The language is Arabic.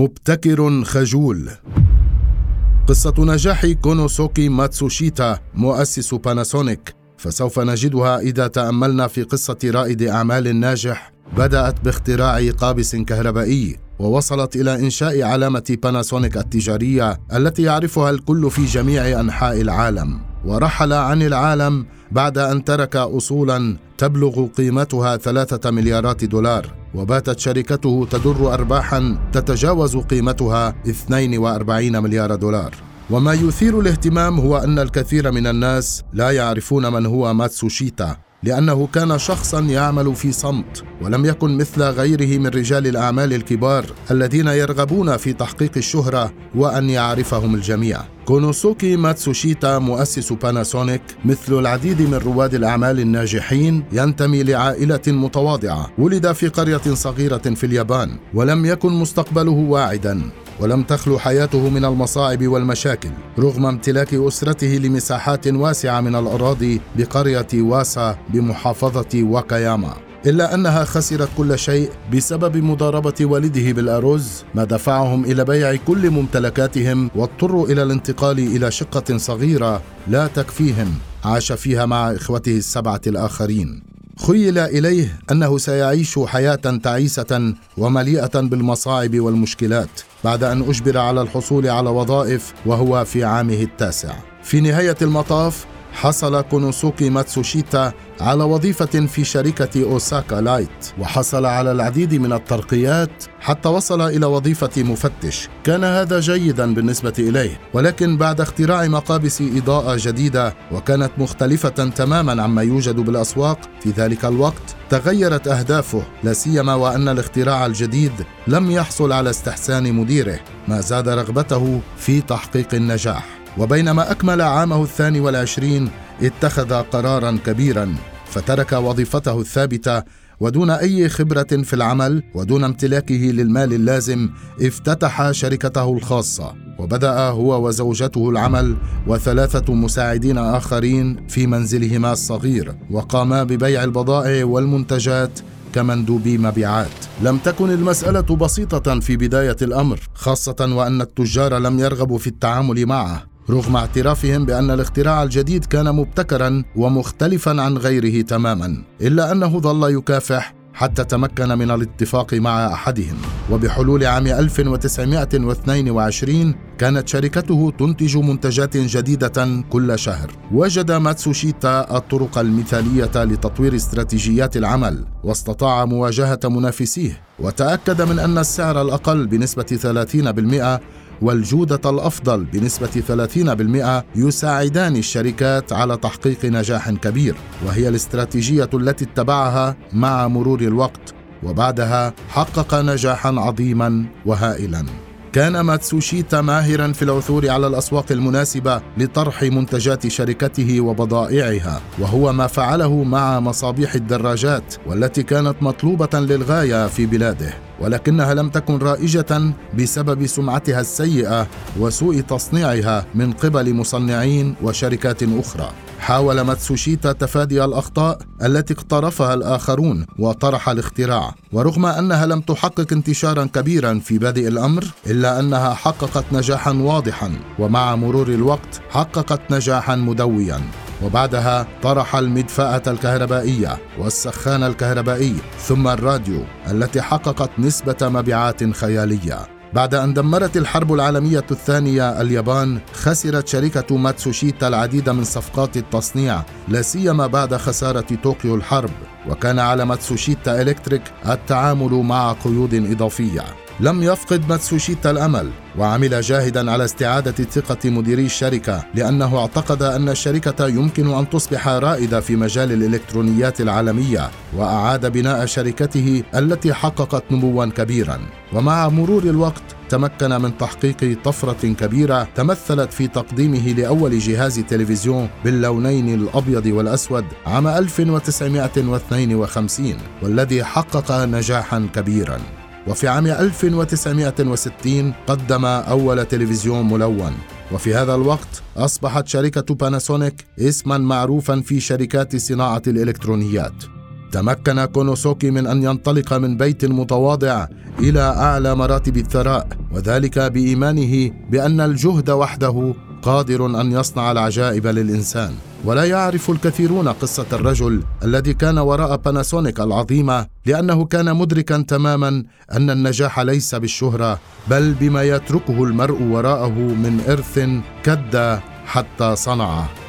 مبتكر خجول. قصة نجاح كونوسوكي ماتسوشيتا مؤسس باناسونيك فسوف نجدها إذا تأملنا في قصة رائد أعمال ناجح بدأت باختراع قابس كهربائي ووصلت إلى إنشاء علامة باناسونيك التجارية التي يعرفها الكل في جميع أنحاء العالم. ورحل عن العالم بعد أن ترك أصولا تبلغ قيمتها ثلاثة مليارات دولار وباتت شركته تدر أرباحا تتجاوز قيمتها 42 مليار دولار. وما يثير الاهتمام هو أن الكثير من الناس لا يعرفون من هو ماتسوشيتا. لأنه كان شخصا يعمل في صمت ولم يكن مثل غيره من رجال الأعمال الكبار الذين يرغبون في تحقيق الشهرة وأن يعرفهم الجميع. كونوسوكي ماتسوشيتا مؤسس باناسونيك مثل العديد من رواد الأعمال الناجحين ينتمي لعائلة متواضعة ولد في قرية صغيرة في اليابان ولم يكن مستقبله واعدا. ولم تخلو حياته من المصاعب والمشاكل رغم امتلاك أسرته لمساحات واسعة من الأراضي بقرية واسا بمحافظة واكاياما إلا أنها خسرت كل شيء بسبب مضاربة والده بالأرز ما دفعهم إلى بيع كل ممتلكاتهم واضطروا إلى الانتقال إلى شقة صغيرة لا تكفيهم عاش فيها مع إخوته السبعة الآخرين. خيل إليه أنه سيعيش حياة تعيسة ومليئة بالمصاعب والمشكلات بعد أن أجبر على الحصول على وظائف وهو في عامه التاسع. في نهاية المطاف حصل كونوسوكي ماتسوشيتا على وظيفة في شركة أوساكا لايت وحصل على العديد من الترقيات حتى وصل إلى وظيفة مفتش. كان هذا جيدا بالنسبة إليه ولكن بعد اختراع مقابس إضاءة جديدة وكانت مختلفة تماما عما يوجد بالأسواق في ذلك الوقت تغيرت أهدافه لا سيما وأن الاختراع الجديد لم يحصل على استحسان مديره ما زاد رغبته في تحقيق النجاح. وبينما أكمل عامه الثاني والعشرين اتخذ قرارا كبيرا فترك وظيفته الثابتة ودون أي خبرة في العمل ودون امتلاكه للمال اللازم افتتح شركته الخاصة وبدأ هو وزوجته العمل وثلاثة مساعدين آخرين في منزلهما الصغير وقاما ببيع البضائع والمنتجات كمندوبي مبيعات. لم تكن المسألة بسيطة في بداية الأمر خاصة وأن التجار لم يرغبوا في التعامل معه. رغم اعترافهم بأن الاختراع الجديد كان مبتكرا ومختلفا عن غيره تماما إلا أنه ظل يكافح حتى تمكن من الاتفاق مع أحدهم. وبحلول عام 1922 كانت شركته تنتج منتجات جديدة كل شهر. وجد ماتسوشيتا الطرق المثالية لتطوير استراتيجيات العمل واستطاع مواجهة منافسيه وتأكد من أن السعر الأقل بنسبة 30% والجودة الأفضل بنسبة 30% يساعدان الشركات على تحقيق نجاح كبير وهي الاستراتيجية التي اتبعها مع مرور الوقت وبعدها حقق نجاحا عظيما وهائلا. كان ماتسوشيتا ماهرا في العثور على الأسواق المناسبة لطرح منتجات شركته وبضائعها وهو ما فعله مع مصابيح الدراجات والتي كانت مطلوبة للغاية في بلاده. ولكنها لم تكن رائجة بسبب سمعتها السيئة وسوء تصنيعها من قبل مصنعين وشركات أخرى. حاول ماتسوشيتا تفادي الأخطاء التي اقترفها الآخرون وطرح الاختراع، ورغم أنها لم تحقق انتشارا كبيرا في بادئ الأمر، إلا أنها حققت نجاحا واضحا، ومع مرور الوقت حققت نجاحا مدويا. وبعدها طرح المدفأة الكهربائية والسخان الكهربائي ثم الراديو التي حققت نسبة مبيعات خيالية. بعد أن دمرت الحرب العالمية الثانية اليابان خسرت شركة ماتسوشيتا العديد من صفقات التصنيع لا سيما بعد خسارة طوكيو الحرب وكان على ماتسوشيتا إلكتريك التعامل مع قيود إضافية. لم يفقد ماتسوشيتا الأمل وعمل جاهدا على استعادة ثقة مديري الشركة لأنه اعتقد أن الشركة يمكن أن تصبح رائدة في مجال الإلكترونيات العالمية وأعاد بناء شركته التي حققت نموا كبيرا. ومع مرور الوقت تمكن من تحقيق طفرة كبيرة تمثلت في تقديمه لأول جهاز تلفزيون باللونين الأبيض والأسود عام 1952 والذي حقق نجاحا كبيرا. وفي عام 1960 قدم أول تلفزيون ملون. وفي هذا الوقت أصبحت شركة باناسونيك اسما معروفا في شركات صناعة الإلكترونيات. تمكن كونوسوكي من أن ينطلق من بيت متواضع إلى أعلى مراتب الثراء وذلك بإيمانه بأن الجهد وحده قادر أن يصنع العجائب للإنسان. ولا يعرف الكثيرون قصة الرجل الذي كان وراء باناسونيك العظيمة لأنه كان مدركا تماما أن النجاح ليس بالشهرة بل بما يتركه المرء وراءه من إرث كد حتى صنعه